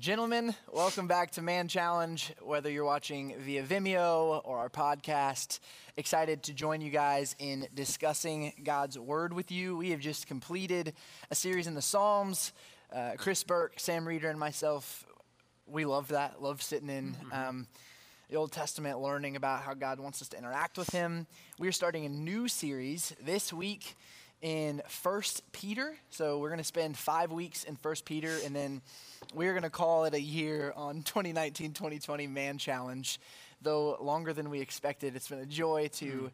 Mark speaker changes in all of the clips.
Speaker 1: Gentlemen, welcome back to Man Challenge. Whether you're watching via Vimeo or our podcast, excited to join you guys in discussing God's Word with you. We have just completed a series in the Psalms. Uh, Chris Burke, Sam Reeder, and myself, we love that. Love sitting in um, the Old Testament, learning about how God wants us to interact with Him. We are starting a new series this week in First Peter. So we're going to spend five weeks in First Peter, and then we're going to call it a year on 2019-2020 Man Challenge. Though longer than we expected, it's been a joy to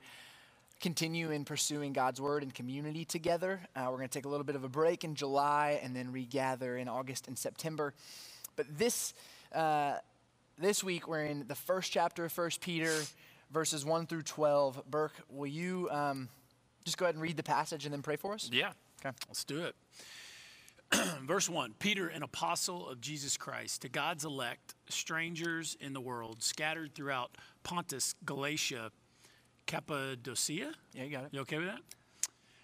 Speaker 1: continue in pursuing God's Word and community together. Uh, we're going to take a little bit of a break in July, and then regather in August and September. But this uh, this week we're in the first chapter of First Peter, verses one through twelve. Burke, will you? Um, just go ahead and read the passage and then pray for us?
Speaker 2: Yeah.
Speaker 1: Okay.
Speaker 2: Let's do it. Verse 1 Peter, an apostle of Jesus Christ, to God's elect, strangers in the world, scattered throughout Pontus, Galatia, Cappadocia.
Speaker 1: Yeah, you got it.
Speaker 2: You okay with that?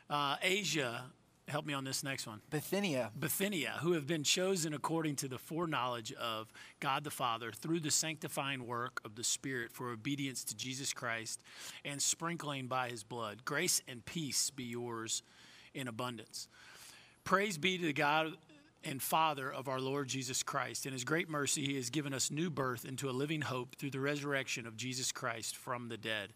Speaker 2: Uh, Asia, help me on this next one.
Speaker 1: Bithynia.
Speaker 2: Bithynia, who have been chosen according to the foreknowledge of God the Father through the sanctifying work of the Spirit for obedience to Jesus Christ and sprinkling by his blood. Grace and peace be yours in abundance. Praise be to the God and Father of our Lord Jesus Christ. In his great mercy, he has given us new birth into a living hope through the resurrection of Jesus Christ from the dead,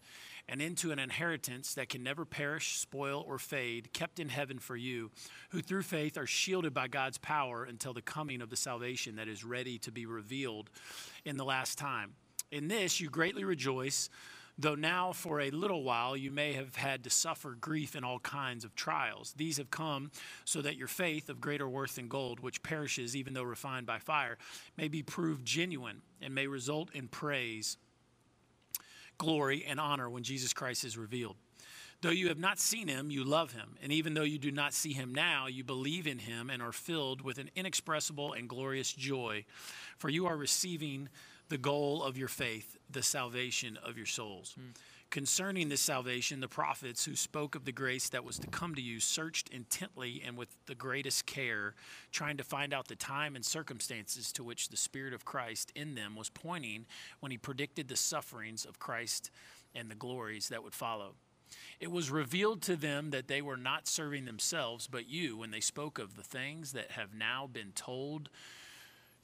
Speaker 2: and into an inheritance that can never perish, spoil, or fade, kept in heaven for you, who through faith are shielded by God's power until the coming of the salvation that is ready to be revealed in the last time. In this you greatly rejoice though now for a little while you may have had to suffer grief in all kinds of trials. These have come so that your faith, of greater worth than gold, which perishes even though refined by fire, may be proved genuine and may result in praise, glory, and honor when Jesus Christ is revealed. Though you have not seen him, you love him. And even though you do not see him now, you believe in him and are filled with an inexpressible and glorious joy, for you are receiving the goal of your faith, the salvation of your souls. Hmm. Concerning this salvation, the prophets who spoke of the grace that was to come to you searched intently and with the greatest care, trying to find out the time and circumstances to which the Spirit of Christ in them was pointing when he predicted the sufferings of Christ and the glories that would follow. It was revealed to them that they were not serving themselves, but you, when they spoke of the things that have now been told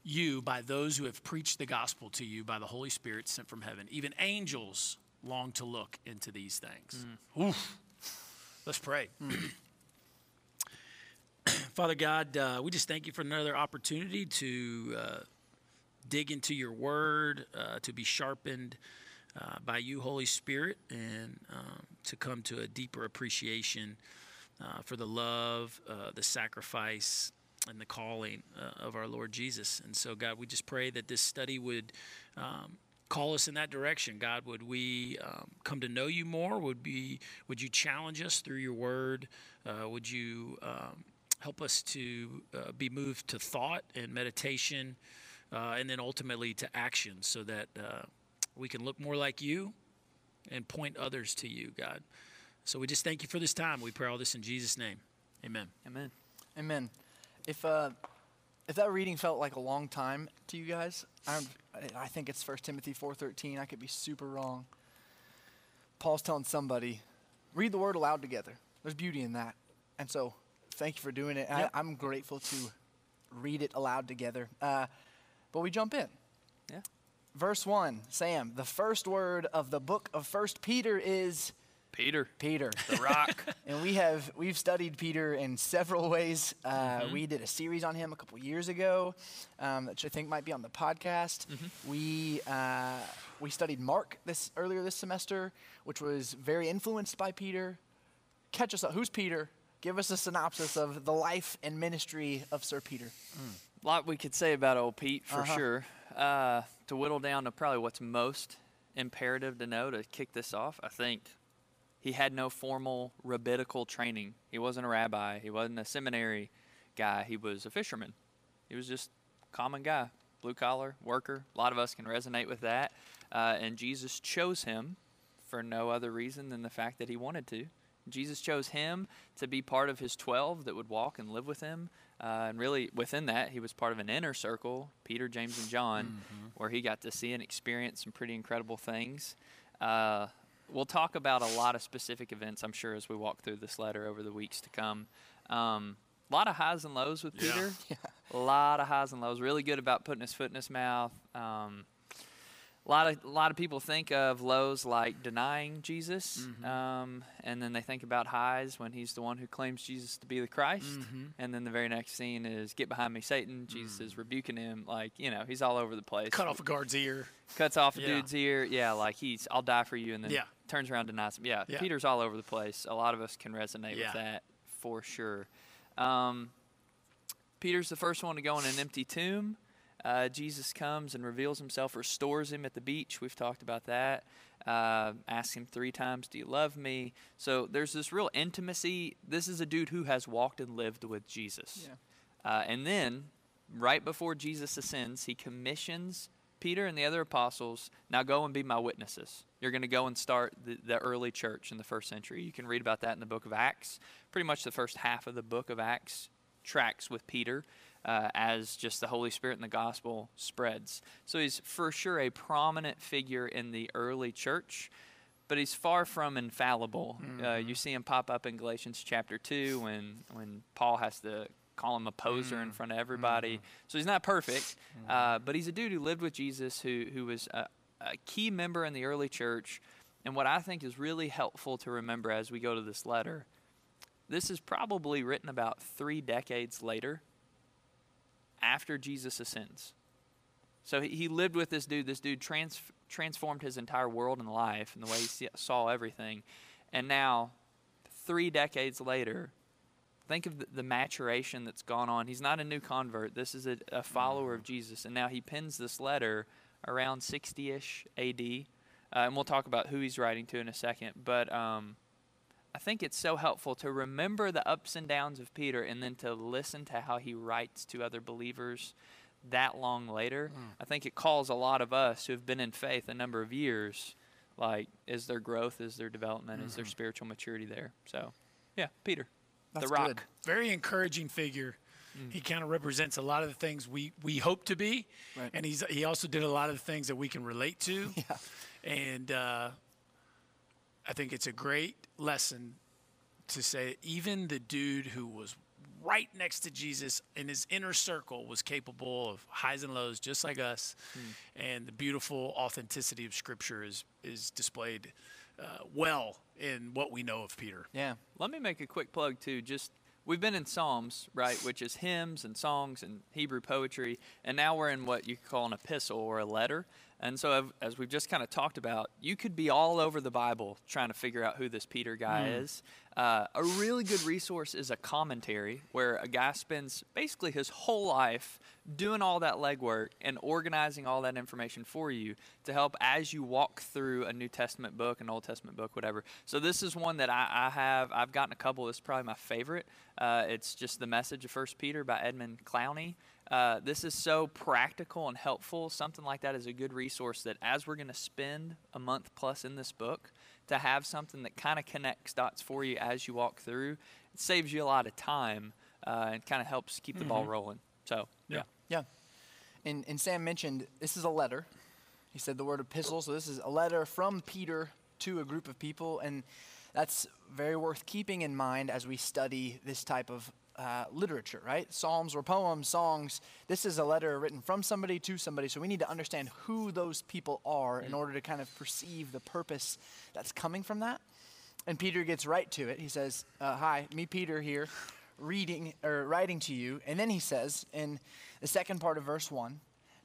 Speaker 2: you by those who have preached the gospel to you by the Holy Spirit sent from heaven. Even angels long to look into these things. Oof. Let's pray. Father God, uh, we just thank you for another opportunity to uh, dig into your word, uh, to be sharpened uh, by you, Holy Spirit, and um, to come to a deeper appreciation uh, for the love, uh, the sacrifice, and the calling uh, of our Lord Jesus. And so, God, we just pray that this study would um, call us in that direction. God, would we um, come to know you more? Would be would you challenge us through your word? Uh, would you um, help us to uh, be moved to thought and meditation, uh, and then ultimately to action, so that uh, we can look more like you and point others to you, God. So we just thank you for this time. We pray all this in Jesus' name. Amen.
Speaker 1: Amen. Amen. If uh, if that reading felt like a long time to you guys, I'm, I think it's 1 Timothy 4:13. I could be super wrong. Paul's telling somebody, read the word aloud together. There's beauty in that, and so thank you for doing it.
Speaker 2: Yep.
Speaker 1: I, I'm grateful to read it aloud together. Uh, but we jump in.
Speaker 3: Yeah.
Speaker 1: Verse one, Sam. The first word of the book of First Peter is
Speaker 3: Peter,
Speaker 1: Peter.
Speaker 3: the rock.
Speaker 1: And we have we've studied Peter in several ways. Uh,
Speaker 3: Mm-hmm.
Speaker 1: We did a series on him a couple years ago, um, which I think might be on the podcast.
Speaker 3: Mm-hmm.
Speaker 1: We uh, we studied Mark this earlier this semester, which was very influenced by Peter. Catch us up. Who's Peter? Give us a synopsis of the life and ministry of Sir Peter.
Speaker 3: A lot we could say about old Pete for uh-huh. sure. Uh, to whittle down to probably what's most imperative to know to kick this off, I think he had no formal rabbinical training. He wasn't a rabbi. He wasn't a seminary guy. He was a fisherman. He was just a common guy, blue collar worker. A lot of us can resonate with that. Uh, and Jesus chose him for no other reason than the fact that he wanted to. Jesus chose him to be part of his 12 that would walk and live with him. Uh, and really, within that, he was part of an inner circle, Peter, James, and John, mm-hmm. where he got to see and experience some pretty incredible things. Uh, we'll talk about a lot of specific events, I'm sure, as we walk through this letter over the weeks to come. Um, a lot of highs and lows with Peter. Yeah. A lot of highs and lows. Really good about putting his foot in his mouth. Um, a lot of a lot of people think of lows like denying Jesus, mm-hmm. um, and then they think about highs when he's the one who claims Jesus to be the Christ, mm-hmm. and then the very next scene is "Get behind me, Satan!" Jesus mm. is rebuking him, like you know he's all over the place.
Speaker 2: Cut off a guard's ear.
Speaker 3: Cuts off a yeah. dude's ear. Yeah, like he's "I'll die for you," and then yeah. Turns around denies him. Yeah, yeah, Peter's all over the place. A lot of us can resonate with that for sure. Um, Peter's the first one to go in an empty tomb. Uh, Jesus comes and reveals himself, restores him at the beach. We've talked about that. Uh, asks him three times, Do you love me? So there's this real intimacy. This is a dude who has walked and lived with Jesus. Yeah. Uh, and then, right before Jesus ascends, he commissions Peter and the other apostles now go and be my witnesses. You're going to go and start the, the early church in the first century. You can read about that in the book of Acts. Pretty much the first half of the book of Acts tracks with Peter uh, as just the Holy Spirit and the gospel spreads. So he's for sure a prominent figure in the early church, but he's far from infallible. Mm-hmm. Uh, you see him pop up in Galatians chapter 2 when, when Paul has to call him a poser mm-hmm. in front of everybody. Mm-hmm. So he's not perfect, mm-hmm. uh, but he's a dude who lived with Jesus, who, who was a, a key member in the early church. And what I think is really helpful to remember as we go to this letter, this is probably written about three decades later after Jesus ascends. So he lived with this dude. This dude trans- transformed his entire world and life and the way he saw everything. And now, three decades later, think of the maturation that's gone on. He's not a new convert. This is a, a follower of Jesus. And now he pens this letter around 60 ish AD. Uh, and we'll talk about who he's writing to in a second. But um, I think it's so helpful to remember the ups and downs of Peter and then to listen to how he writes to other believers that long later. Mm. I think it calls a lot of us who have been in faith a number of years like is there growth, is there development, mm-hmm. is there mm-hmm. spiritual maturity there? So, yeah, Peter. That's the rock. Good.
Speaker 2: Very encouraging figure. Mm. He kind of represents a lot of the things we, we hope to be, right. and he's he also did a lot of the things that we can relate to. yeah. And uh, I think it's a great lesson to say even the dude who was right next to Jesus in his inner circle was capable of highs and lows just like us. Hmm. And the beautiful authenticity of Scripture is, is displayed uh, well in what we know of Peter.
Speaker 3: Yeah. Let me make a quick plug, too. Just we've been in Psalms, right, which is hymns and songs and Hebrew poetry, and now we're in what you call an epistle or a letter. And so, as we've just kind of talked about, you could be all over the Bible trying to figure out who this Peter guy mm. is. Uh, a really good resource is a commentary where a guy spends basically his whole life doing all that legwork and organizing all that information for you to help as you walk through a New Testament book, an Old Testament book, whatever. So, this is one that I, I have. I've gotten a couple. This is probably my favorite. Uh, it's just the message of First Peter by Edmund Clowney. Uh, this is so practical and helpful. Something like that is a good resource that as we're going to spend a month plus in this book, to have something that kind of connects dots for you as you walk through, it saves you a lot of time uh, and kind of helps keep the mm-hmm. ball rolling. So, yeah.
Speaker 1: Yeah. And, and Sam mentioned this is a letter. He said the word epistle. So, this is a letter from Peter to a group of people. And that's very worth keeping in mind as we study this type of uh, literature, right? Psalms or poems, songs. This is a letter written from somebody to somebody, so we need to understand who those people are in mm. order to kind of perceive the purpose that's coming from that. And Peter gets right to it. He says, uh, "Hi, me, Peter here, reading or writing to you." And then he says in the second part of verse one,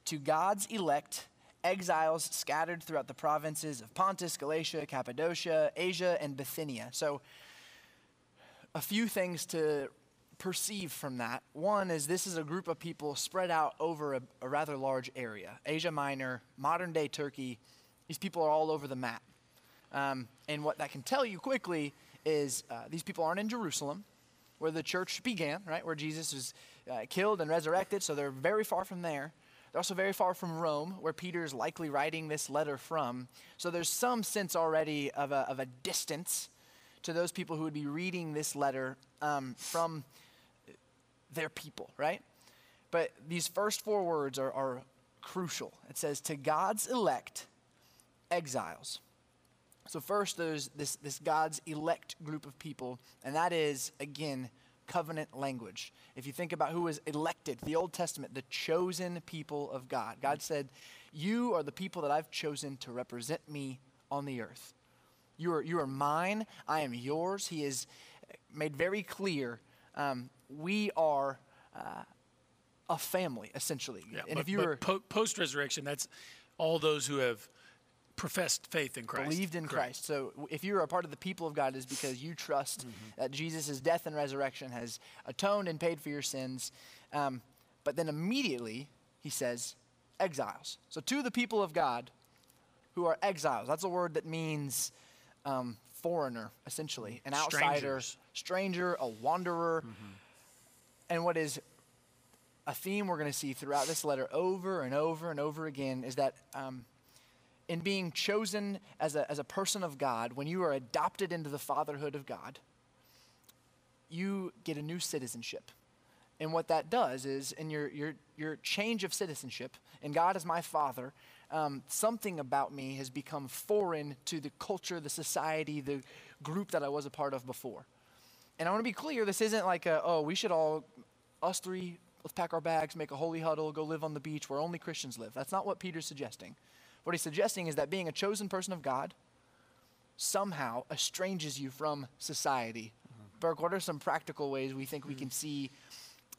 Speaker 1: "To God's elect." Exiles scattered throughout the provinces of Pontus, Galatia, Cappadocia, Asia, and Bithynia. So, a few things to perceive from that. One is this is a group of people spread out over a, a rather large area Asia Minor, modern day Turkey. These people are all over the map. Um, and what that can tell you quickly is uh, these people aren't in Jerusalem, where the church began, right? Where Jesus was uh, killed and resurrected, so they're very far from there. They're also very far from Rome, where Peter is likely writing this letter from. So there's some sense already of a, of a distance to those people who would be reading this letter um, from their people, right? But these first four words are, are crucial. It says, To God's elect exiles. So, first, there's this, this God's elect group of people, and that is, again, covenant language. If you think about who was elected, the Old Testament, the chosen people of God, God said, You are the people that I've chosen to represent me on the earth. You are, you are mine, I am yours. He has made very clear um, we are uh, a family, essentially.
Speaker 2: Yeah, and but, if you were po- post resurrection, that's all those who have professed faith in Christ.
Speaker 1: Believed in Correct. Christ. So if you're a part of the people of God, is because you trust mm-hmm. that Jesus' death and resurrection has atoned and paid for your sins. Um, but then immediately, he says, exiles. So to the people of God who are exiles, that's a word that means um, foreigner, essentially, an outsider,
Speaker 2: Strangers.
Speaker 1: stranger, a wanderer. Mm-hmm. And what is a theme we're going to see throughout this letter over and over and over again is that um, in being chosen as a, as a person of God, when you are adopted into the fatherhood of God, you get a new citizenship. And what that does is, in your, your, your change of citizenship, and God is my father, um, something about me has become foreign to the culture, the society, the group that I was a part of before. And I want to be clear this isn't like, a, oh, we should all, us three, let's pack our bags, make a holy huddle, go live on the beach where only Christians live. That's not what Peter's suggesting. What he's suggesting is that being a chosen person of God somehow estranges you from society. Mm-hmm. Burke, what are some practical ways we think we can see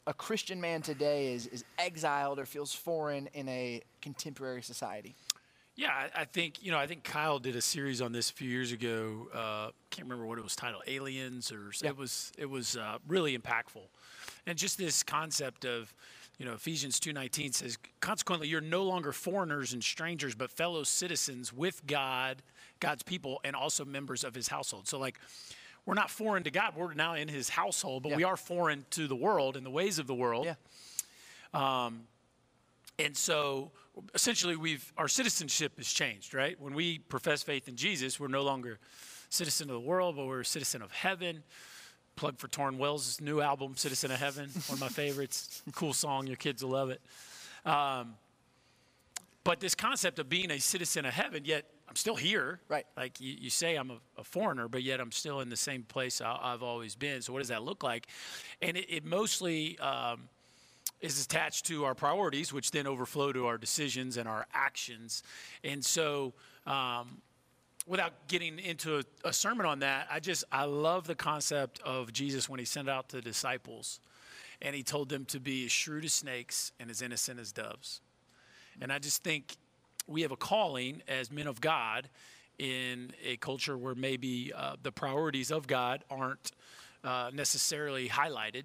Speaker 1: a Christian man today is, is exiled or feels foreign in a contemporary society?
Speaker 2: Yeah, I, I think you know. I think Kyle did a series on this a few years ago. Uh, can't remember what it was titled, Aliens, or yeah. it was it was uh, really impactful, and just this concept of you know Ephesians two nineteen says, consequently, you're no longer foreigners and strangers, but fellow citizens with God, God's people, and also members of His household. So like we're not foreign to God. We're now in His household, but yeah. we are foreign to the world and the ways of the world.
Speaker 1: Yeah.
Speaker 2: Um, and so essentially, we've our citizenship has changed, right? When we profess faith in Jesus, we're no longer citizen of the world, but we're a citizen of heaven. Plug for Tauren Wells' new album, Citizen of Heaven, one of my favorites. cool song, your kids will love it. Um, but this concept of being a citizen of heaven, yet I'm still here.
Speaker 1: Right.
Speaker 2: Like you, you say, I'm a, a, foreigner, but yet I'm still in the same place I, have always been. So what does that look like? And it, it mostly um, is attached to our priorities, which then overflow to our decisions and our actions. And so, um, without getting into a, a sermon on that, I just I love the concept of Jesus when he sent out the disciples, and he told them to be as shrewd as snakes and as innocent as doves. And I just think we have a calling as men of God in a culture where maybe uh, the priorities of God aren't uh, necessarily highlighted.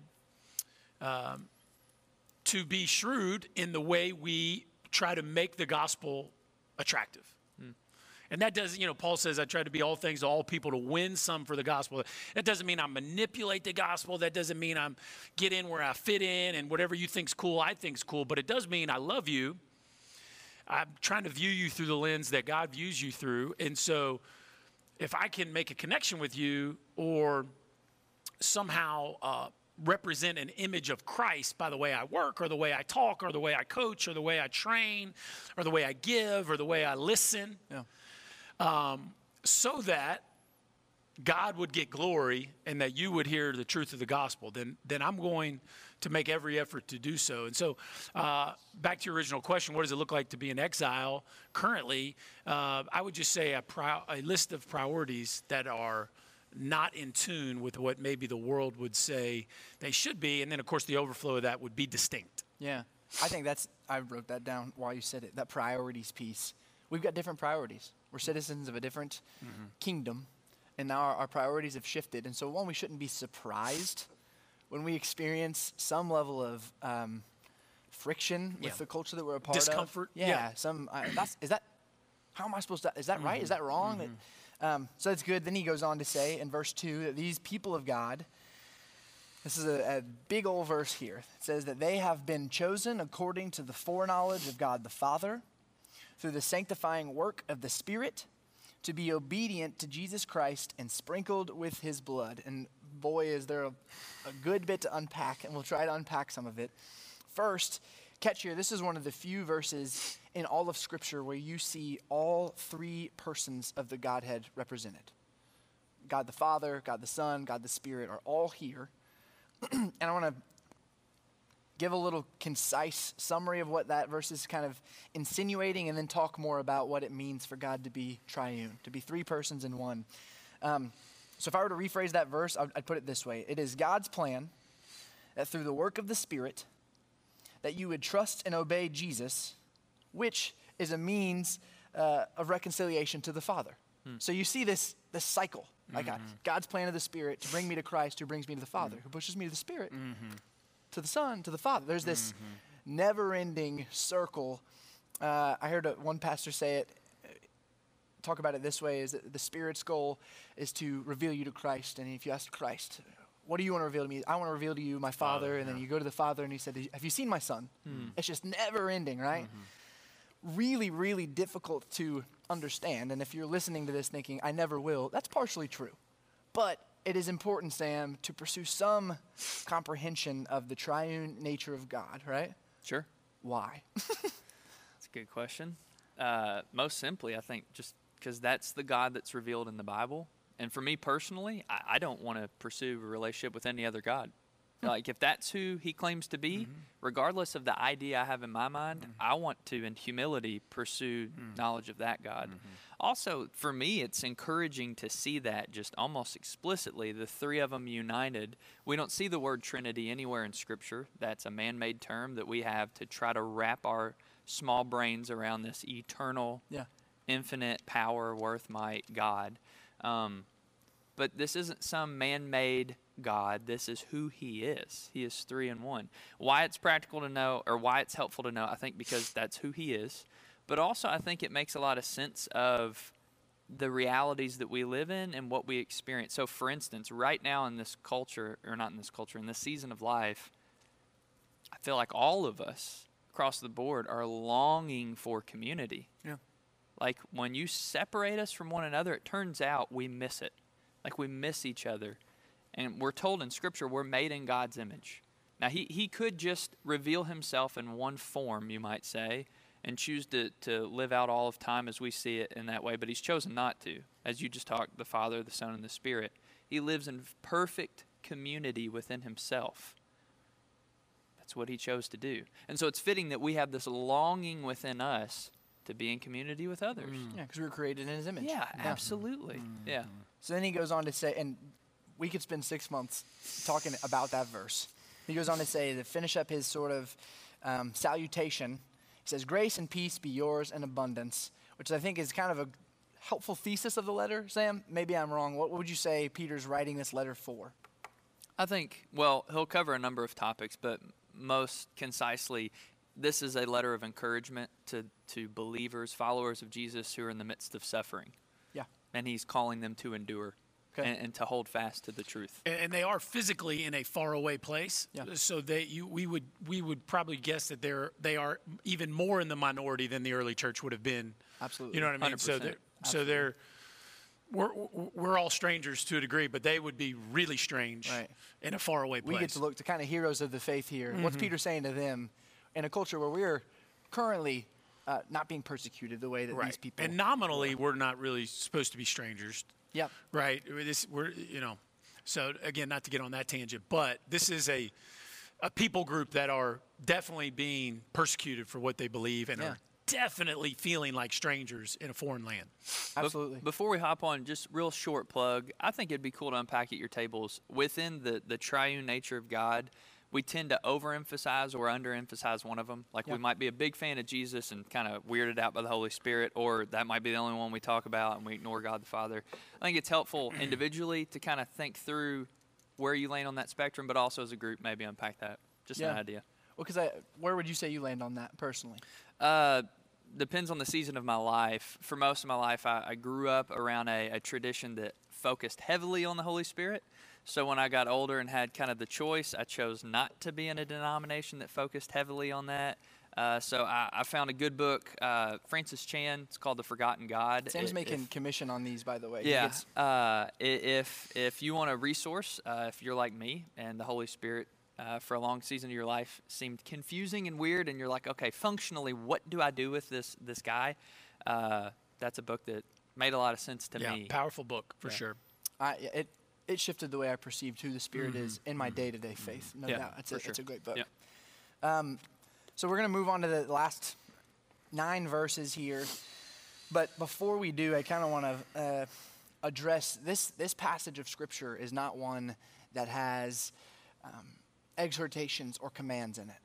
Speaker 2: Um, to be shrewd in the way we try to make the gospel attractive. Hmm. And that doesn't, you know, Paul says, I try to be all things to all people to win some for the gospel. That doesn't mean I manipulate the gospel. That doesn't mean I'm get in where I fit in and whatever you think's cool, I think's cool. But it does mean I love you I'm trying to view you through the lens that God views you through. And so if I can make a connection with you or somehow uh, represent an image of Christ by the way I work or the way I talk or the way I coach or the way I train or the way I give or the way I listen, yeah. um, so that God would get glory and that you would hear the truth of the gospel, then, then I'm going to make every effort to do so. And so, uh, back to your original question what does it look like to be in exile currently? Uh, I would just say a, pri- a list of priorities that are not in tune with what maybe the world would say they should be. And then, of course, the overflow of that would be distinct.
Speaker 1: Yeah. I think that's, I wrote that down while you said it, that priorities piece. We've got different priorities. We're citizens of a different mm-hmm. kingdom, and now our, our priorities have shifted. And so, one, we shouldn't be surprised when we experience some level of um, friction with yeah. the culture that we're a part
Speaker 2: Discomfort.
Speaker 1: of. Discomfort. Yeah, yeah. Some. Uh, that's is that. How am I supposed to? Is that mm-hmm. right? Is that wrong? Mm-hmm. Um, so that's good. Then he goes on to say in verse two that these people of God. This is a, a big old verse here. It says that they have been chosen according to the foreknowledge of God the Father, through the sanctifying work of the Spirit, to be obedient to Jesus Christ and sprinkled with His blood. And boy, is there a, a good bit to unpack, and we'll try to unpack some of it. First, catch here, this is one of the few verses in all of Scripture where you see all three persons of the Godhead represented. God the Father, God the Son, God the Spirit are all here. and I want to give a little concise summary of what that verse is kind of insinuating and then talk more about what it means for God to be triune, to be three persons in one. Um, so if I were to rephrase that verse, I'd, I'd put it this way It is God's plan that through the work of the Spirit, that you would trust and obey Jesus, which is a means uh, of reconciliation to the Father. Hmm. So you see this, this cycle. Like mm-hmm. God's plan of the Spirit to bring me to Christ, who brings me to the Father, mm-hmm. who pushes me to the Spirit, mm-hmm. to the Son, to the Father. There's this mm-hmm. never ending circle. Uh, I heard a, one pastor say it, talk about it this way is that the Spirit's goal is to reveal you to Christ. And if you ask Christ, what do you want to reveal to me? I want to reveal to you my Father. Father and yeah. then you go to the Father and he said, Have you seen my Son? Mm. It's just never ending, right? Really, really difficult to understand. And if you're listening to this thinking, I never will, that's partially true. But it is important, Sam, to pursue some comprehension of the triune nature of God, right?
Speaker 3: Sure.
Speaker 1: Why?
Speaker 3: That's a good question. Uh, most simply, I think just because that's the God that's revealed in the Bible. And for me personally, I, I don't want to pursue a relationship with any other God. Like if that's who he claims to be, mm-hmm. regardless of the idea I have in my mind, mm-hmm. I want to, in humility, pursue mm-hmm. knowledge of that God. Mm-hmm. Also, for me, it's encouraging to see that just almost explicitly, the three of them united. We don't see the word Trinity anywhere in Scripture. That's a man-made term that we have to try to wrap our small brains around this eternal, yeah. infinite power, worth, might God. Um, but this isn't some man made God. This is who He is. He is three in one. Why it's practical to know, or why it's helpful to know, I think because that's who He is. But also, I think it makes a lot of sense of the realities that we live in and what we experience. So, for instance, right now in this culture, or not in this culture, in this season of life, I feel like all of us across the board are longing for community.
Speaker 1: Yeah.
Speaker 3: Like when you separate us from one another, it turns out we miss it. Like we miss each other. And we're told in Scripture we're made in God's image. Now, he, he could just reveal himself in one form, you might say, and choose to, to live out all of time as we see it in that way, but he's chosen not to. As you just talked, the Father, the Son, and the Spirit. He lives in perfect community within himself. That's what he chose to do. And so it's fitting that we have this longing within us to be in community with others.
Speaker 1: Mm. Yeah, because we were created in His image.
Speaker 3: Yeah, yeah. absolutely. Mm-hmm. Yeah.
Speaker 1: So then he goes on to say, and we could spend six months talking about that verse. He goes on to say to finish up his sort of um, salutation. He says, "Grace and peace be yours in abundance," which I think is kind of a helpful thesis of the letter. Sam, maybe I'm wrong. What would you say Peter's writing this letter for?
Speaker 3: I think, well, he'll cover a number of topics, but most concisely, this is a letter of encouragement to, to believers, followers of Jesus who are in the midst of suffering.
Speaker 1: Yeah.
Speaker 3: And he's calling them to endure. Okay. And, and, to hold fast to the truth.
Speaker 2: And, and, they are physically in a faraway place. Yeah. So they you we would we would probably guess that they're they are even more in the minority than the early church would have been.
Speaker 1: Absolutely.
Speaker 2: You know what I mean? 100%. So they're so they're we're, we're all strangers to a degree, but they would be really strange right. in a faraway place.
Speaker 1: We get to look to kind of heroes of the faith here. Mm-hmm. What's Peter saying to them? in a culture where we're currently uh, not being persecuted the way that
Speaker 2: right.
Speaker 1: these people.
Speaker 2: And nominally, we're not really supposed to be strangers.
Speaker 1: Yep.
Speaker 2: Right. This we're you know, so again, not to get on that tangent, but this is a a people group that are definitely being persecuted for what they believe and yeah. are definitely feeling like strangers in a foreign land.
Speaker 1: Absolutely.
Speaker 3: Before we hop on, just real short plug. I think it'd be cool to unpack at your tables within the the triune nature of God we tend to overemphasize or underemphasize one of them. Like we might be a big fan of Jesus and kind of weirded out by the Holy Spirit, or that might be the only one we talk about and we ignore God the Father. I think it's helpful individually to kind of think through where you land on that spectrum, but also as a group, maybe unpack that. Just yeah. an idea.
Speaker 1: Well, because where would you say you land on that personally?
Speaker 3: Uh, depends on the season of my life. For most of my life, I, I grew up around a, a tradition that focused heavily on the Holy Spirit. So when I got older and had kind of the choice, I chose not to be in a denomination that focused heavily on that. Uh, so I, I, found a good book, uh, Francis Chan. It's called The Forgotten God.
Speaker 1: Sam's it, making if, commission on these, by the way.
Speaker 3: Yeah. Uh, if if you want a resource, uh, if you're like me and the Holy Spirit uh, for a long season of your life seemed confusing and weird, and you're like, okay, functionally, what do I do with this this guy? Uh, that's a book that made a lot of sense to
Speaker 2: yeah,
Speaker 3: me.
Speaker 2: Powerful book for yeah. sure.
Speaker 1: I, it it shifted the way I perceived who the Spirit mm-hmm. is in my day to day faith. No yeah, doubt, it's a, sure. it's a great book. Um, so we're going to move on to the last nine verses here. But before we do, I kind of want to uh, address this. This passage of Scripture is not one that has um, exhortations or commands in it.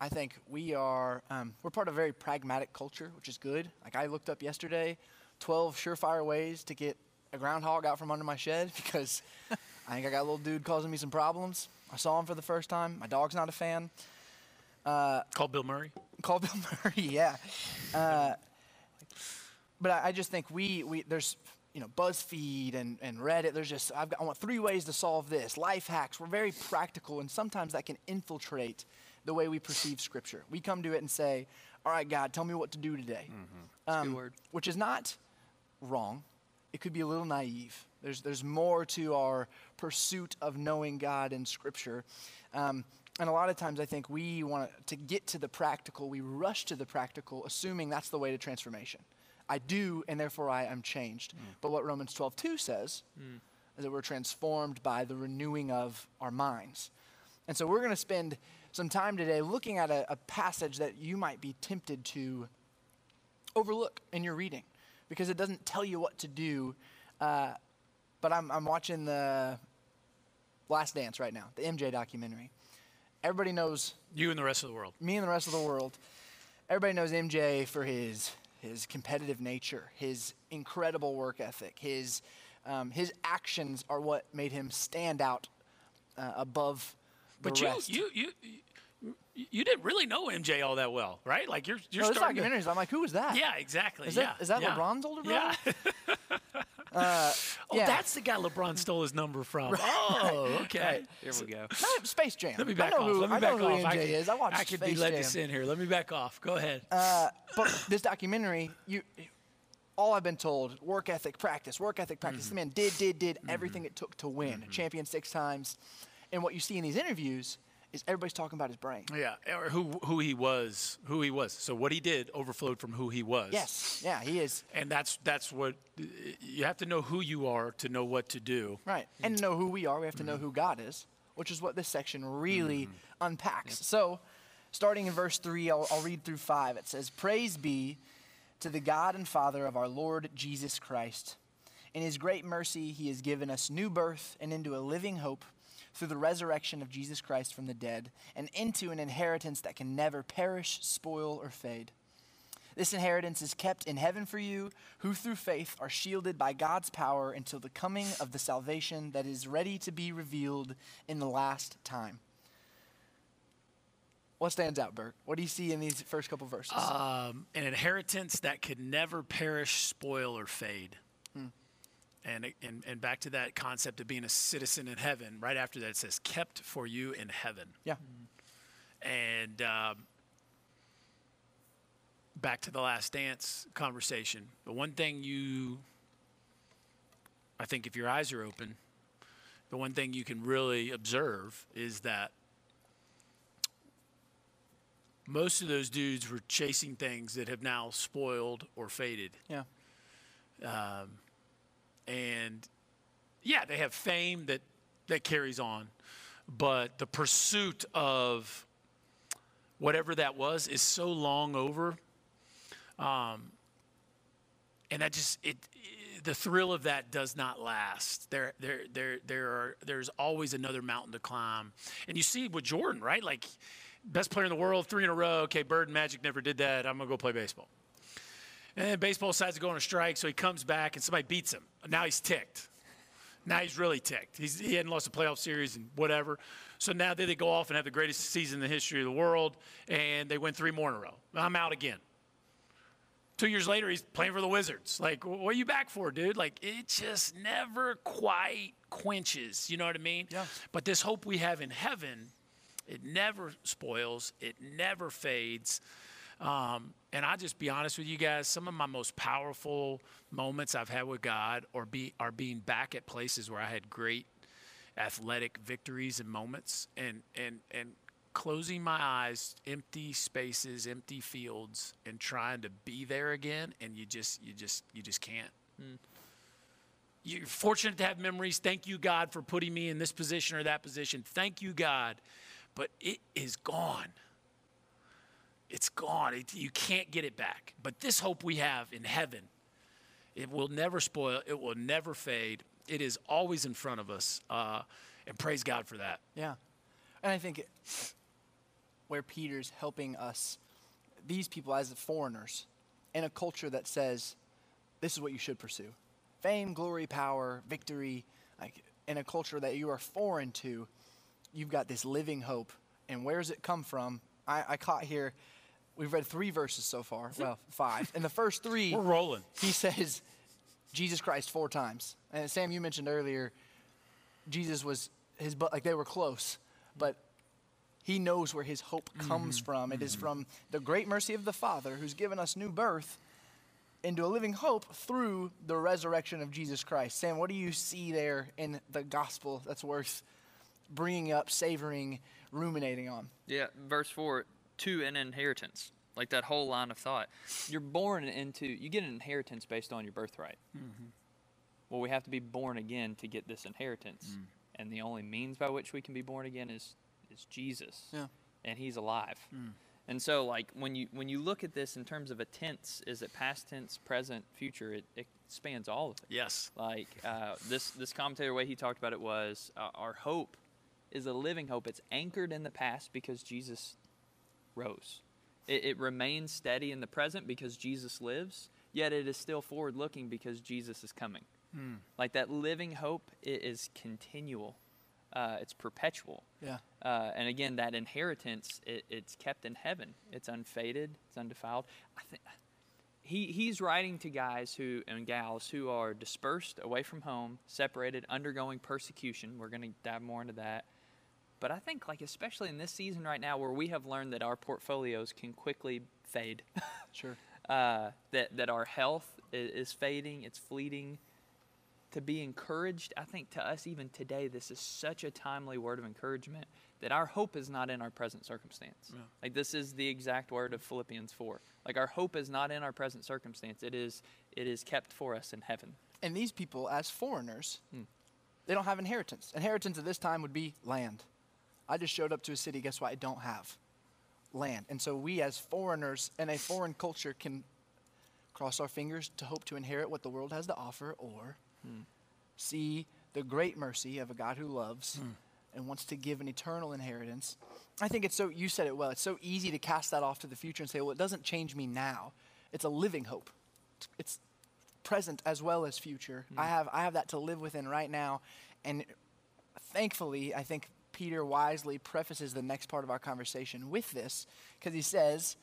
Speaker 1: I think we are um, we're part of a very pragmatic culture, which is good. Like I looked up yesterday, 12 surefire ways to get a groundhog out from under my shed because I think I got a little dude causing me some problems. I saw him for the first time. My dog's not a fan.
Speaker 2: Uh, call Bill Murray.
Speaker 1: Call Bill Murray, yeah. Uh, but I, I, just think we, we there's you know BuzzFeed and, and Reddit. There's just I've got, I want three ways to solve this. Life hacks. We're very practical, and sometimes that can infiltrate the way we perceive Scripture. We come to it and say, "All right, God, tell me what to do today,"
Speaker 3: mm-hmm. um,
Speaker 1: which is not wrong. It could be a little naive. There's there's more to our pursuit of knowing God in Scripture. Um, and a lot of times I think we want to get to the practical, we rush to the practical, assuming that's the way to transformation. I do, and therefore I am changed. Mm. But what Romans 12 2 says mm. is that we're transformed by the renewing of our minds. And so we're going to spend some time today looking at a, a, passage that you might be tempted to overlook in your reading because it doesn't tell you what to do. Uh, but I'm, I'm watching the Last Dance right now, the MJ documentary. Everybody knows.
Speaker 2: You and the rest of the world.
Speaker 1: Me and the rest of the world. Everybody knows MJ for his his competitive nature, his incredible work ethic, his um, his actions are what made him stand out uh, above the
Speaker 2: but
Speaker 1: rest.
Speaker 2: you you you you didn't really know MJ all that well, right? Like you're you're
Speaker 1: no,
Speaker 2: starting.
Speaker 1: documentaries. To, I'm like, who was that?
Speaker 2: Yeah, exactly.
Speaker 1: Is
Speaker 2: yeah.
Speaker 1: that is that
Speaker 2: yeah.
Speaker 1: LeBron's older
Speaker 2: brother? Yeah. Uh, oh, yeah. that's the guy LeBron stole his number from. Right. Oh, okay. Right.
Speaker 3: Here we go.
Speaker 1: No, Space Jam.
Speaker 2: Let me back off.
Speaker 1: Who,
Speaker 2: Let me back off.
Speaker 1: I can, is. I,
Speaker 2: I could be let this in here. Let me back off. Go ahead.
Speaker 1: Uh, but this documentary, you, all I've been told, work ethic, practice, work ethic, practice. Mm-hmm. The man did, did, did mm-hmm. everything it took to win. Mm-hmm. Champion six times. And what you see in these interviews is everybody's talking about his brain.
Speaker 2: Yeah, or who who he was, who he was. So what he did overflowed from who he was.
Speaker 1: Yes, yeah, he is.
Speaker 2: And that's that's what you have to know who you are to know what to do.
Speaker 1: Right, and know who we are. We have to mm-hmm. know who God is, which is what this section really mm-hmm. unpacks. Yep. So, starting in verse three, I'll, I'll read through five. It says, "Praise be to the God and Father of our Lord Jesus Christ." In his great mercy, he has given us new birth and into a living hope through the resurrection of Jesus Christ from the dead and into an inheritance that can never perish, spoil, or fade. This inheritance is kept in heaven for you, who through faith are shielded by God's power until the coming of the salvation that is ready to be revealed in the last time. What stands out, Bert? What do you see in these first couple verses?
Speaker 2: Um, an inheritance that could never perish, spoil, or fade. And, and, and back to that concept of being a citizen in heaven, right after that it says, kept for you in heaven.
Speaker 1: Yeah.
Speaker 2: And um, back to the last dance conversation. The one thing you, I think if your eyes are open, the one thing you can really observe is that most of those dudes were chasing things that have now spoiled or faded.
Speaker 1: Yeah.
Speaker 2: Um, and yeah, they have fame that that carries on, but the pursuit of whatever that was is so long over. Um, and that just it, it, the thrill of that does not last. There there there there are there's always another mountain to climb. And you see with Jordan, right? Like best player in the world, three in a row. Okay, Bird and Magic never did that. I'm gonna go play baseball. And then baseball decides to go on a strike, so he comes back and somebody beats him. Now he's ticked. Now he's really ticked. He's, he hadn't lost a playoff series and whatever. So now they, they go off and have the greatest season in the history of the world, and they win three more in a row. I'm out again. Two years later, he's playing for the Wizards. Like, what are you back for, dude? Like, it just never quite quenches. You know what I mean?
Speaker 1: Yeah.
Speaker 2: But this hope we have in heaven, it never spoils, it never fades. Um, and I just be honest with you guys, some of my most powerful moments I've had with God are, be, are being back at places where I had great athletic victories and moments and, and, and closing my eyes, empty spaces, empty fields, and trying to be there again. And you just, you just, you just can't. Mm. You're fortunate to have memories. Thank you, God, for putting me in this position or that position. Thank you, God. But it is gone it's gone. It, you can't get it back. But this hope we have in heaven, it will never spoil, it will never fade. It is always in front of us. Uh, and praise God for that.
Speaker 1: Yeah. And I think where Peter's helping us, these people as the foreigners, in a culture that says, this is what you should pursue fame, glory, power, victory, like in a culture that you are foreign to, you've got this living hope. And where does it come from? I, I caught here We've read three verses so far. Well, five. In the first three,
Speaker 2: we're rolling.
Speaker 1: He says Jesus Christ four times. And Sam, you mentioned earlier, Jesus was his but like they were close, but he knows where his hope comes mm-hmm. from. It mm-hmm. is from the great mercy of the Father who's given us new birth into a living hope through the resurrection of Jesus Christ. Sam, what do you see there in the gospel that's worth bringing up, savoring, ruminating on?
Speaker 3: Yeah, verse 4 to an inheritance. Like that whole line of thought. You're born into, you get an inheritance based on your birthright. Mm-hmm. Well, we have to be born again to get this inheritance. Mm. And the only means by which we can be born again is, is Jesus.
Speaker 1: Yeah.
Speaker 3: And he's alive. Mm. And so, like when you when you look at this in terms of a tense, is it past tense, present, future? It, it spans all of it.
Speaker 2: Yes.
Speaker 3: Like uh, this this commentator way he talked about it was uh, our hope is a living hope. It's anchored in the past because Jesus rose. It, it remains steady in the present because Jesus lives, yet it is still forward looking because Jesus is coming. Mm. Like that living hope it is continual. Uh, it's perpetual.
Speaker 1: Yeah.
Speaker 3: Uh, and again, that inheritance, it, it's kept in heaven. It's unfaded. It's undefiled. I think he he's writing to guys who and gals who are dispersed, away from home, separated, undergoing persecution. We're going to dive more into that. But I think, like, especially in this season right now where we have learned that our portfolios can quickly fade.
Speaker 1: sure.
Speaker 3: Uh, that, that our health is, is fading, it's fleeting. To be encouraged, I think to us even today, this is such a timely word of encouragement that our hope is not in our present circumstance. Yeah. Like this is the exact word of Philippians 4. Like our hope is not in our present circumstance. It is it is kept for us in heaven.
Speaker 1: And these people as foreigners, hmm. they don't have inheritance. Inheritance at this time would be land. I just showed up to a city, guess what? I don't have land. And so we, as foreigners in a foreign culture, can cross our fingers to hope to inherit what the world has to offer or hmm. see the great mercy of a God who loves hmm. and wants to give an eternal inheritance. I think it's so, you said it well, it's so easy to cast that off to the future and say, well, it doesn't change me now. It's a living hope. It's present as well as future. Hmm. I, have, I have that to live within right now. And thankfully, I think Peter wisely prefaces the next part of our conversation with this because he says,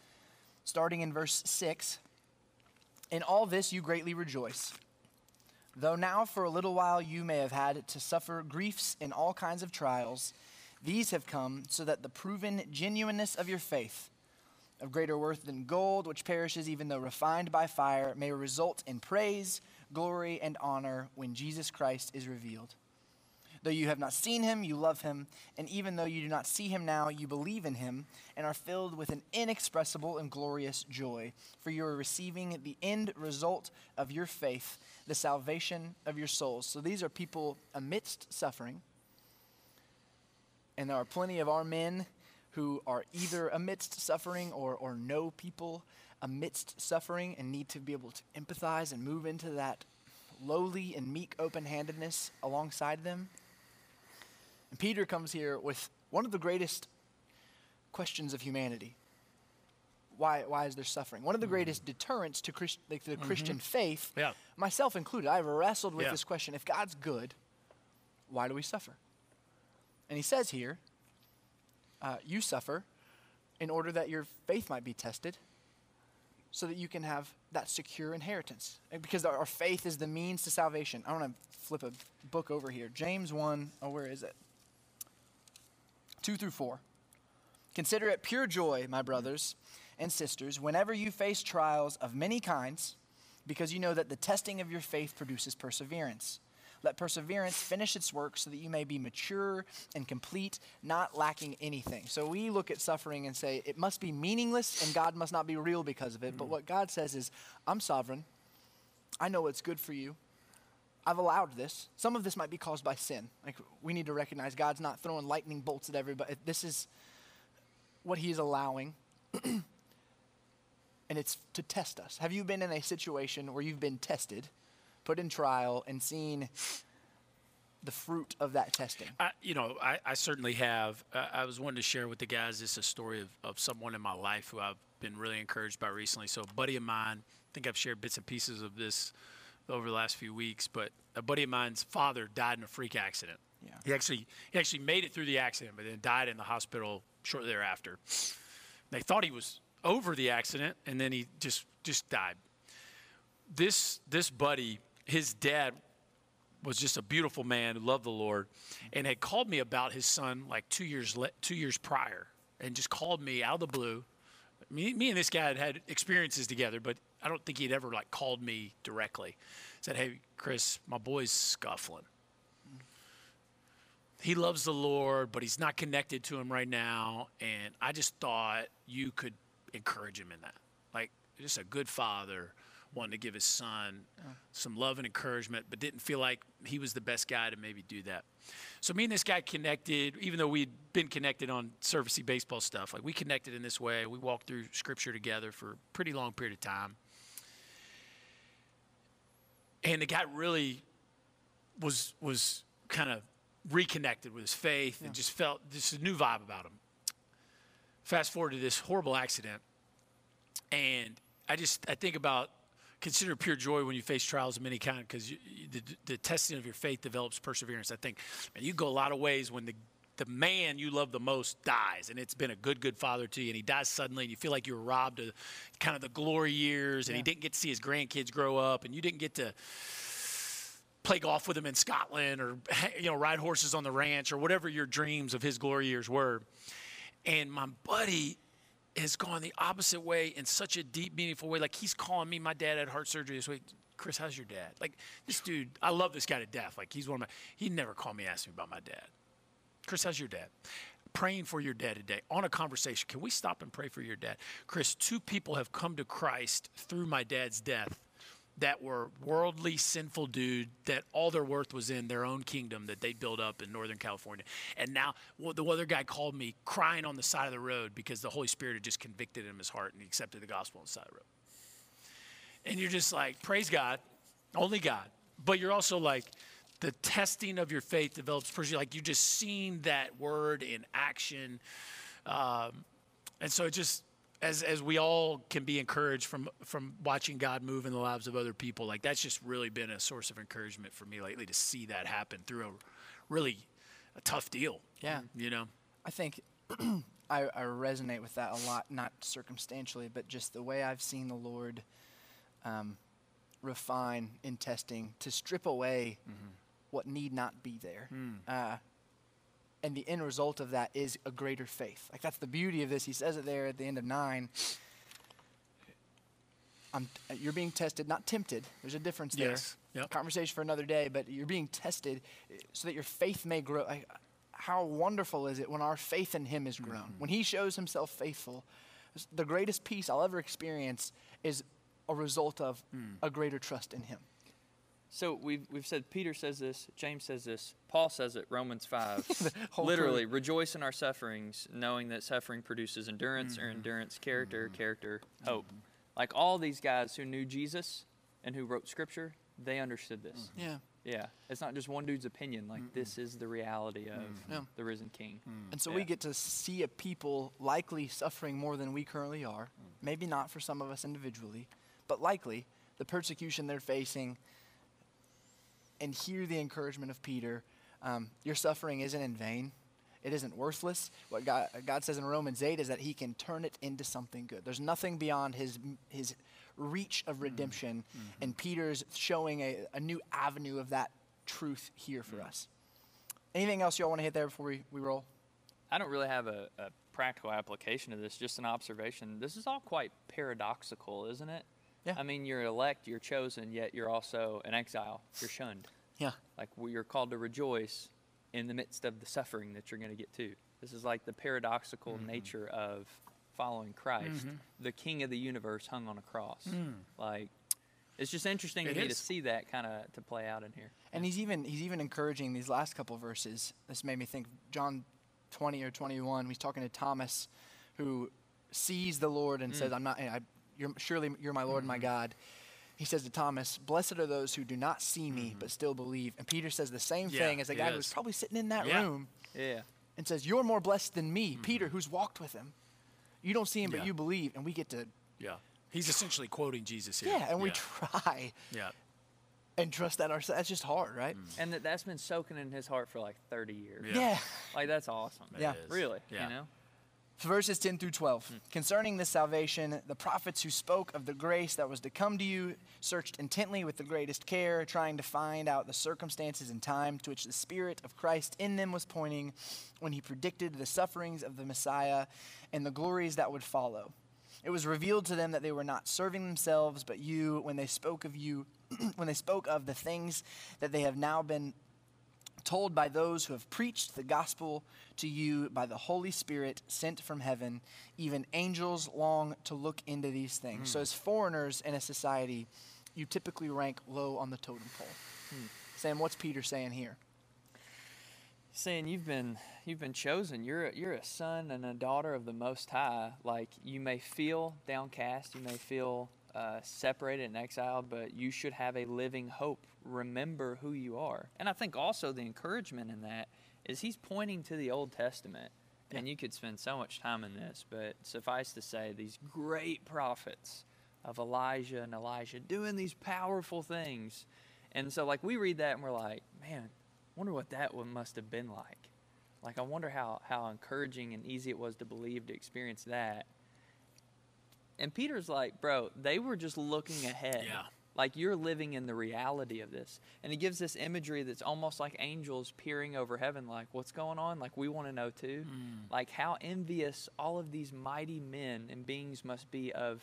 Speaker 1: starting in verse 6, In all this you greatly rejoice, though now for a little while you may have had to suffer griefs in all kinds of trials. These have come so that the proven genuineness of your faith, of greater worth than gold, which perishes even though refined by fire, may result in praise, glory, and honor when Jesus Christ is revealed. Though you have not seen him, you love him. And even though you do not see him now, you believe in him and are filled with an inexpressible and glorious joy. For you are receiving the end result of your faith, the salvation of your souls. So these are people amidst suffering. And there are plenty of our men who are either amidst suffering or, or know people amidst suffering and need to be able to empathize and move into that lowly and meek open handedness alongside them. And Peter comes here with one of the greatest questions of humanity. Why, why is there suffering? One of the mm. greatest deterrents to Christ, like the mm-hmm. Christian faith,
Speaker 2: yeah.
Speaker 1: myself included. I've wrestled with yeah. this question. If God's good, why do we suffer? And he says here, uh, you suffer in order that your faith might be tested so that you can have that secure inheritance. And because our, our faith is the means to salvation. I want to flip a book over here. James 1, oh, where is it? 2 through 4. Consider it pure joy, my brothers and sisters, whenever you face trials of many kinds, because you know that the testing of your faith produces perseverance. Let perseverance finish its work so that you may be mature and complete, not lacking anything. So we look at suffering and say it must be meaningless and God must not be real because of it. But mm. what God says is, I'm sovereign. I know what's good for you. I've allowed this. Some of this might be caused by sin. Like we need to recognize God's not throwing lightning bolts at everybody. This is what He's allowing. and it's to test us. Have you been in a situation where you've been tested? put in trial and seen the fruit of that testing?
Speaker 2: I, you know, I, I certainly have. Uh, I was wanting to share with the guys this a story of, of someone in my life who I've been really encouraged by recently. So, a buddy of mine, I think I've shared bits and pieces of this over the last few weeks, but a buddy of mine's father died in a freak accident. Yeah. He actually he actually made it through the accident, but then died in the hospital shortly thereafter. They thought he was over the accident, and then he just just died. This this buddy his dad was just a beautiful man who loved the Lord, and had called me about his son like two years le- two years prior, and just called me out of the blue. Me, me and this guy had had experiences together, but I don't think he'd ever like called me directly. Said, "Hey, Chris, my boy's scuffling. He loves the Lord, but he's not connected to him right now, and I just thought you could encourage him in that. Like, just a good father." wanted to give his son some love and encouragement, but didn't feel like he was the best guy to maybe do that. So me and this guy connected, even though we'd been connected on servicey baseball stuff. Like we connected in this way. We walked through scripture together for a pretty long period of time. And the guy really was was kind of reconnected with his faith yeah. and just felt this new vibe about him. Fast forward to this horrible accident, and I just I think about consider pure joy when you face trials of many kind because the, the testing of your faith develops perseverance. I think, and you go a lot of ways when the the man you love the most dies, and it's been a good, good father to you, and he dies suddenly, and you feel like you were robbed of kind of the glory years, and yeah. he didn't get to see his grandkids grow up, and you didn't get to play golf with him in Scotland, or you know, ride horses on the ranch, or whatever your dreams of his glory years were. And my buddy has gone the opposite way in such a deep, meaningful way. Like he's calling me. My dad had heart surgery this week. Chris, how's your dad? Like this dude, I love this guy to death. Like he's one of my. He never called me ask me about my dad. Chris, how's your dad? Praying for your dad today on a conversation. Can we stop and pray for your dad? Chris, two people have come to Christ through my dad's death that were worldly, sinful dude that all their worth was in their own kingdom that they built up in Northern California. And now well, the other guy called me crying on the side of the road because the Holy Spirit had just convicted him in his heart and he accepted the gospel on the side of the road. And you're just like, praise God, only God. But you're also like, the testing of your faith develops personally. Like you just seen that word in action. Um, and so it just, as as we all can be encouraged from from watching God move in the lives of other people, like that's just really been a source of encouragement for me lately to see that happen through a really a tough deal.
Speaker 1: Yeah,
Speaker 2: you know.
Speaker 1: I think I, I, resonate with that a lot, not circumstantially, but just the way I've seen the Lord um, refine in testing to strip away mm-hmm. What need not be there. Mm. Uh, and the end result of that is a greater faith. Like that's the beauty of this. He says it there at the end of nine. I'm, you're being tested, not tempted. There's a difference there.
Speaker 2: Yes. Yep.
Speaker 1: Conversation for another day, but you're being tested so that your faith may grow. Like, how wonderful is it when our faith in Him is grown? Mm-hmm. When He shows Himself faithful, the greatest peace I'll ever experience is a result of mm. a greater trust in Him.
Speaker 3: So we've, we've said Peter says this, James says this, Paul says it, Romans 5. Literally, rejoice in our sufferings, knowing that suffering produces endurance, mm-hmm. or endurance, character, mm-hmm. character, hope. Mm-hmm. Like all these guys who knew Jesus and who wrote scripture, they understood this.
Speaker 1: Mm-hmm. Yeah.
Speaker 3: Yeah. It's not just one dude's opinion. Like, this is the reality of yeah. the risen king.
Speaker 1: And so yeah. we get to see a people likely suffering more than we currently are. Maybe not for some of us individually, but likely the persecution they're facing and hear the encouragement of Peter Um, your suffering isn't in vain. It isn't worthless. What God, God says in Romans 8 is that he can turn it into something good. There's nothing beyond his, his reach of redemption. Mm-hmm. And Peter's showing a, a new avenue of that truth here for mm-hmm. us. Anything else y'all want to hit there before we, we roll?
Speaker 3: I don't really have a, a practical application of this, just an observation. This is all quite paradoxical, isn't it?
Speaker 1: Yeah.
Speaker 3: I mean, you're elect, you're chosen, yet you're also an exile. You're shunned.
Speaker 1: Yeah.
Speaker 3: Like you're called to rejoice in the midst of the suffering that you're going to get to. This is like the paradoxical mm-hmm. nature of following Christ. Mm-hmm. The King of the universe hung on a cross. Mm. Like it's just interesting it to me to see that kind of to play out in here.
Speaker 1: And he's even he's even encouraging these last couple verses. This made me think John 20 or 21. He's talking to Thomas, who sees the Lord and mm. says, "I'm not. I, you're, surely you're my Lord and my mm-hmm. God." He says to Thomas, "Blessed are those who do not see me mm-hmm. but still believe." And Peter says the same yeah, thing as a guy who's probably sitting in that
Speaker 3: yeah.
Speaker 1: room.
Speaker 3: Yeah.
Speaker 1: And says, "You're more blessed than me, mm-hmm. Peter, who's walked with him. You don't see him, yeah. but you believe." And we get to.
Speaker 2: Yeah. He's essentially quoting Jesus here.
Speaker 1: Yeah, and we try.
Speaker 2: Yeah.
Speaker 1: And trust that ourselves. That's just hard, right? Mm.
Speaker 3: And that, that's been soaking in his heart for like 30 years.
Speaker 1: Yeah.
Speaker 3: Like, that's awesome.
Speaker 1: It yeah.
Speaker 3: Is. Really. Yeah. You know?
Speaker 1: Verses 10 through 12. Hmm. Concerning this salvation, the prophets who spoke of the grace that was to come to you searched intently with the greatest care, trying to find out the circumstances and time to which the Spirit of Christ in them was pointing when he predicted the sufferings of the Messiah and the glories that would follow. It was revealed to them that they were not serving themselves, but you when they spoke of you, when they spoke of the things that they have now been told by those who have preached the gospel to you by the Holy Spirit sent from heaven. Even angels long to look into these things. Mm. So, as foreigners in a society, you typically rank low on the totem pole. Mm. Sam, what's Peter saying here?
Speaker 3: Saying you've been you've been chosen. You're a, you're a son and a daughter of the Most High. Like you may feel downcast, you may feel uh, separated and exiled, but you should have a living hope. Remember who you are. And I think also the encouragement in that is he's pointing to the Old Testament. Yeah. And you could spend so much time in this, but suffice to say, these great prophets of Elijah and Elisha doing these powerful things. And so, like, we read that and we're like, man, wonder what that one must have been like. Like, I wonder how, how encouraging and easy it was to believe to experience that. And Peter's like, bro, they were just looking ahead.
Speaker 2: Yeah.
Speaker 3: Like you're living in the reality of this. And he gives this imagery that's almost like angels peering over heaven, like, what's going on? Like, we want to know too. Mm. Like, how envious all of these mighty men and beings must be of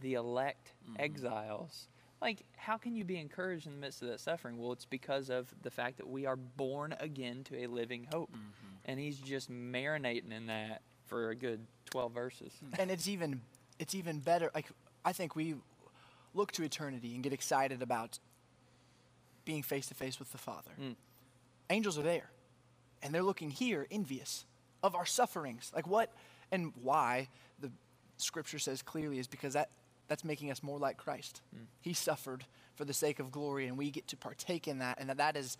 Speaker 3: the elect mm. exiles. Like, how can you be encouraged in the midst of that suffering? Well, it's because of the fact that we are born again to a living hope. Mm-hmm. And he's just marinating in that for a good 12 verses.
Speaker 1: And it's even it's even better. Like I think we look to eternity and get excited about being face to face with the Father. Mm. Angels are there, and they're looking here, envious of our sufferings. Like what and why the Scripture says clearly is because that that's making us more like Christ. Mm. He suffered for the sake of glory, and we get to partake in that, and that, that is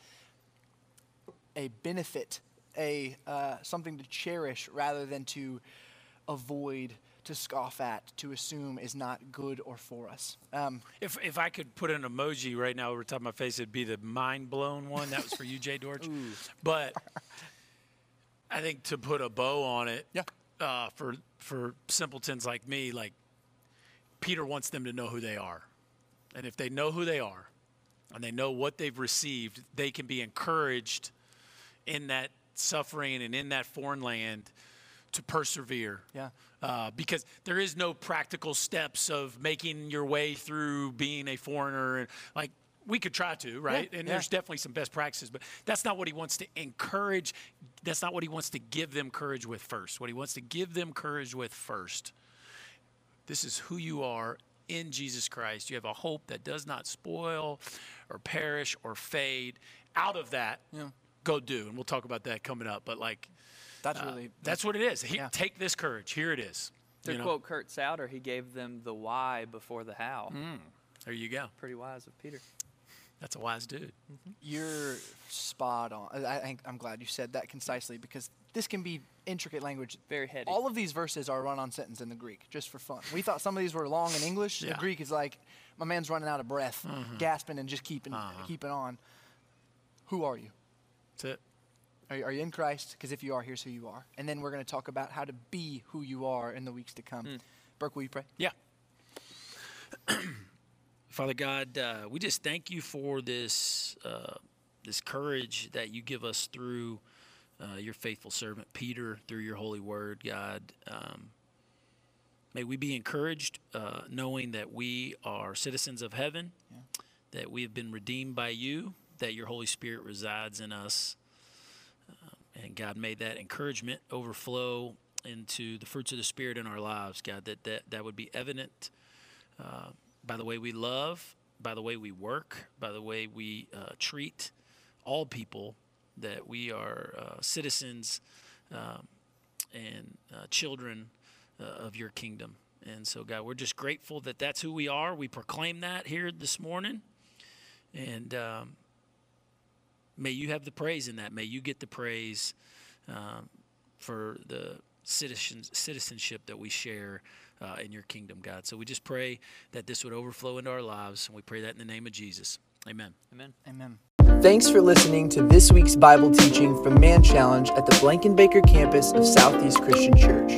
Speaker 1: a benefit, a uh, something to cherish rather than to avoid to scoff at, to assume is not good or for us. Um,
Speaker 2: if, if I could put an emoji right now over top of my face, it'd be the mind blown one. That was for you, Jay Dorch. But I think to put a bow on it,
Speaker 1: yeah.
Speaker 2: Uh, for for simpletons like me, like Peter wants them to know who they are, and if they know who they are, and they know what they've received, they can be encouraged in that suffering and in that foreign land to persevere.
Speaker 1: Yeah.
Speaker 2: Uh, because there is no practical steps of making your way through being a foreigner. And like we could try to, right?
Speaker 1: Yeah,
Speaker 2: and
Speaker 1: yeah.
Speaker 2: there's definitely some best practices, but that's not what he wants to encourage. That's not what he wants to give them courage with first. What he wants to give them courage with first. This is who you are in Jesus Christ. You have a hope that does not spoil or perish or fade. Out of that,
Speaker 1: yeah.
Speaker 2: go do. And we'll talk about that coming up. But like,
Speaker 1: that's uh, really
Speaker 2: that's, that's, what it is. He, yeah. Take this courage. Here it is.
Speaker 3: To you quote know? Kurt Souter, he gave them the why before the how.
Speaker 2: Mm, there you go.
Speaker 3: Pretty wise of Peter.
Speaker 2: That's a wise dude.
Speaker 1: Mm-hmm. You're spot on. I, am glad you said that concisely because this can be intricate language.
Speaker 3: Very heady.
Speaker 1: All of these verses are run-on sentence in the Greek, just for fun. We thought some of these were long in English. Yeah. The Greek is like, my man's running out of breath, mm-hmm. gasping and just keeping uh-huh. keeping on. Who are you?
Speaker 2: That's it.
Speaker 1: Are you, are you in Christ? Because if you are, here's who you are. And then we're going to talk about how to be who you are in the weeks to come. Mm. Burke, will you pray?
Speaker 2: Yeah. Father God, uh, we just thank you for this uh, this courage that you give us through uh, your faithful servant Peter, through your holy word, God. Um, may we be encouraged, uh, knowing that we are citizens of heaven, yeah. that we have been redeemed by you, that your Holy Spirit resides in us. And God, made that encouragement overflow into the fruits of the Spirit in our lives, God, that that, that would be evident uh, by the way we love, by the way we work, by the way we uh, treat all people, that we are uh, citizens um, and uh, children uh, of your kingdom. And so, God, we're just grateful that that's who we are. We proclaim that here this morning. And um, may you have the praise in that. May you get the praise um, for the citizens, citizenship that we share uh, in your kingdom, God. So we just pray that this would overflow into our lives, and we pray that in the name of Jesus. Amen.
Speaker 3: Amen.
Speaker 1: Amen. Thanks for listening to this week's Bible teaching from Man Challenge at the Blankenbaker campus of Southeast Christian Church.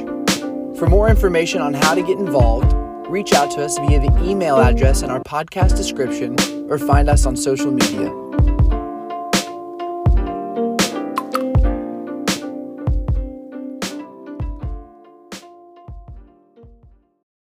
Speaker 1: For more information on how to get involved, reach out to us via the email address in our podcast description or find us on social media.